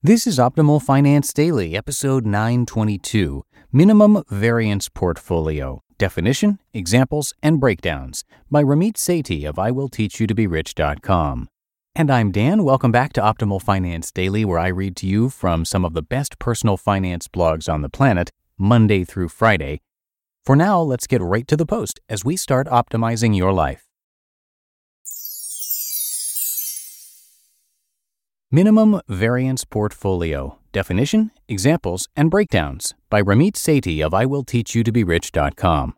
This is Optimal Finance Daily, episode 922 Minimum Variance Portfolio Definition, Examples, and Breakdowns by Ramit Sethi of IWillTeachYouToBeRich.com. And I'm Dan. Welcome back to Optimal Finance Daily, where I read to you from some of the best personal finance blogs on the planet, Monday through Friday. For now, let's get right to the post as we start optimizing your life. Minimum Variance Portfolio Definition, Examples, and Breakdowns by Ramit Sethi of IWillTeachYouToBeRich.com.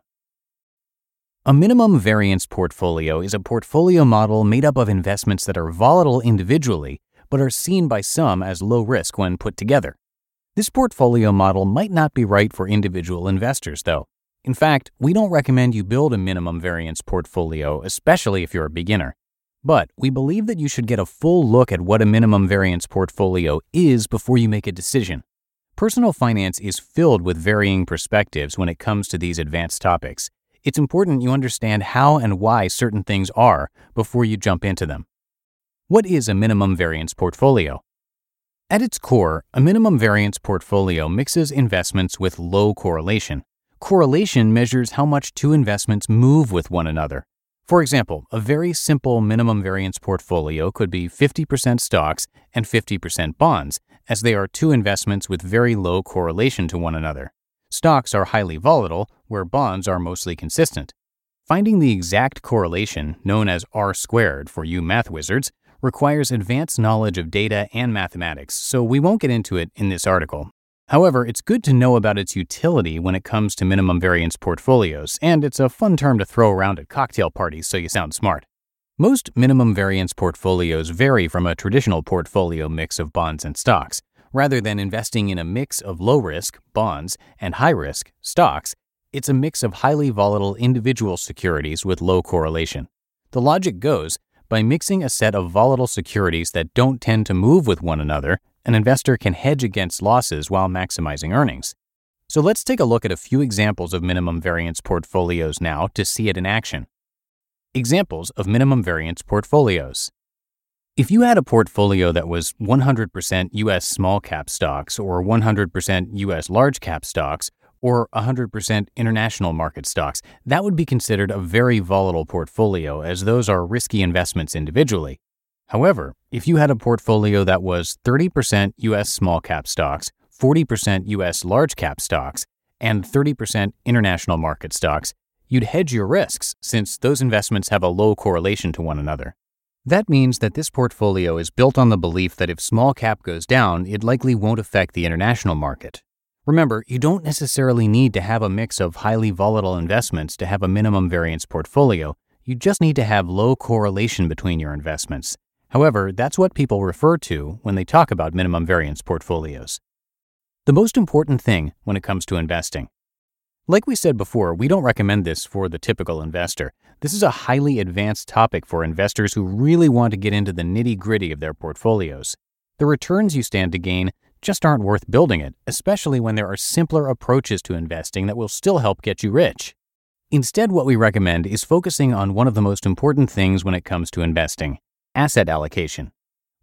A minimum variance portfolio is a portfolio model made up of investments that are volatile individually but are seen by some as low risk when put together. This portfolio model might not be right for individual investors, though. In fact, we don't recommend you build a minimum variance portfolio, especially if you're a beginner. But we believe that you should get a full look at what a minimum variance portfolio is before you make a decision. Personal finance is filled with varying perspectives when it comes to these advanced topics. It's important you understand how and why certain things are before you jump into them. What is a minimum variance portfolio? At its core, a minimum variance portfolio mixes investments with low correlation. Correlation measures how much two investments move with one another. For example, a very simple minimum variance portfolio could be 50% stocks and 50% bonds, as they are two investments with very low correlation to one another. Stocks are highly volatile, where bonds are mostly consistent. Finding the exact correlation, known as R squared for you math wizards, requires advanced knowledge of data and mathematics, so we won't get into it in this article. However, it's good to know about its utility when it comes to minimum variance portfolios, and it's a fun term to throw around at cocktail parties so you sound smart. Most minimum variance portfolios vary from a traditional portfolio mix of bonds and stocks. Rather than investing in a mix of low risk, bonds, and high risk, stocks, it's a mix of highly volatile individual securities with low correlation. The logic goes by mixing a set of volatile securities that don't tend to move with one another, an investor can hedge against losses while maximizing earnings. So let's take a look at a few examples of minimum variance portfolios now to see it in action. Examples of minimum variance portfolios. If you had a portfolio that was 100% US small cap stocks or 100% US large cap stocks or 100% international market stocks, that would be considered a very volatile portfolio as those are risky investments individually. However, if you had a portfolio that was 30% US small cap stocks, 40% US large cap stocks, and 30% international market stocks, you'd hedge your risks since those investments have a low correlation to one another. That means that this portfolio is built on the belief that if small cap goes down, it likely won't affect the international market. Remember, you don't necessarily need to have a mix of highly volatile investments to have a minimum variance portfolio. You just need to have low correlation between your investments. However, that's what people refer to when they talk about minimum variance portfolios. The most important thing when it comes to investing. Like we said before, we don't recommend this for the typical investor. This is a highly advanced topic for investors who really want to get into the nitty gritty of their portfolios. The returns you stand to gain just aren't worth building it, especially when there are simpler approaches to investing that will still help get you rich. Instead, what we recommend is focusing on one of the most important things when it comes to investing asset allocation.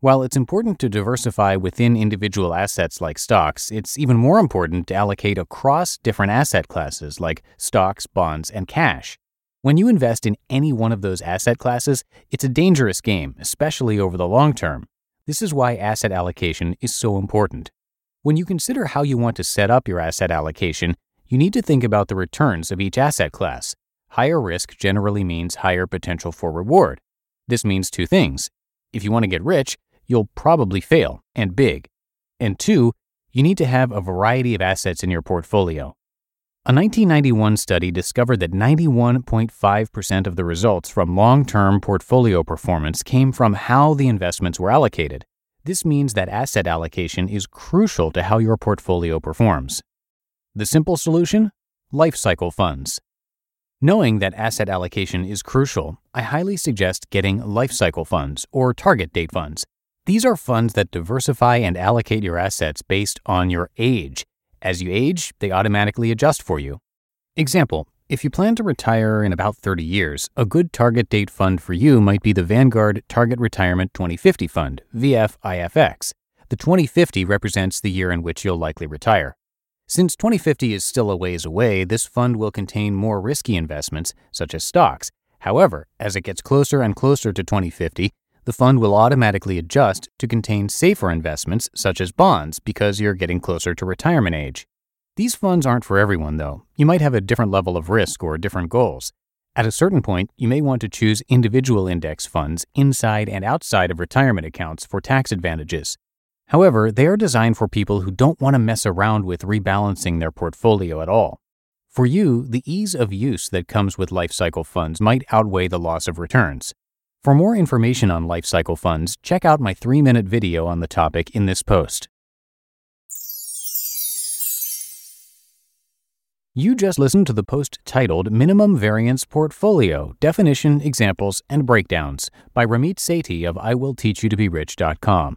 While it's important to diversify within individual assets like stocks, it's even more important to allocate across different asset classes like stocks, bonds, and cash. When you invest in any one of those asset classes, it's a dangerous game, especially over the long term. This is why asset allocation is so important. When you consider how you want to set up your asset allocation, you need to think about the returns of each asset class. Higher risk generally means higher potential for reward. This means two things. If you want to get rich, you'll probably fail, and big. And two, you need to have a variety of assets in your portfolio. A 1991 study discovered that 91.5% of the results from long term portfolio performance came from how the investments were allocated. This means that asset allocation is crucial to how your portfolio performs. The simple solution? Life cycle funds. Knowing that asset allocation is crucial, I highly suggest getting life cycle funds or target date funds. These are funds that diversify and allocate your assets based on your age. As you age, they automatically adjust for you. Example If you plan to retire in about 30 years, a good target date fund for you might be the Vanguard Target Retirement 2050 Fund, VFIFX. The 2050 represents the year in which you'll likely retire. Since 2050 is still a ways away, this fund will contain more risky investments, such as stocks. However, as it gets closer and closer to 2050, the fund will automatically adjust to contain safer investments such as bonds because you're getting closer to retirement age. These funds aren't for everyone, though. You might have a different level of risk or different goals. At a certain point, you may want to choose individual index funds inside and outside of retirement accounts for tax advantages. However, they are designed for people who don't want to mess around with rebalancing their portfolio at all. For you, the ease of use that comes with lifecycle funds might outweigh the loss of returns. For more information on lifecycle funds, check out my three minute video on the topic in this post. You just listened to the post titled Minimum Variance Portfolio Definition, Examples, and Breakdowns by Ramit Sethi of IWillTeachYouToBeRich.com.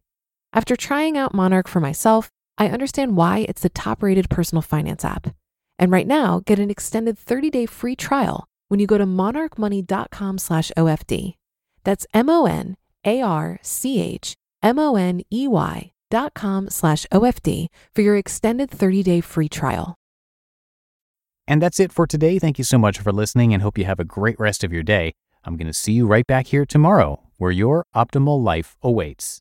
After trying out Monarch for myself, I understand why it's the top rated personal finance app. And right now, get an extended 30 day free trial when you go to monarchmoney.com slash OFD. That's M O N A R C H M O N E Y dot com slash OFD for your extended 30 day free trial. And that's it for today. Thank you so much for listening and hope you have a great rest of your day. I'm going to see you right back here tomorrow where your optimal life awaits.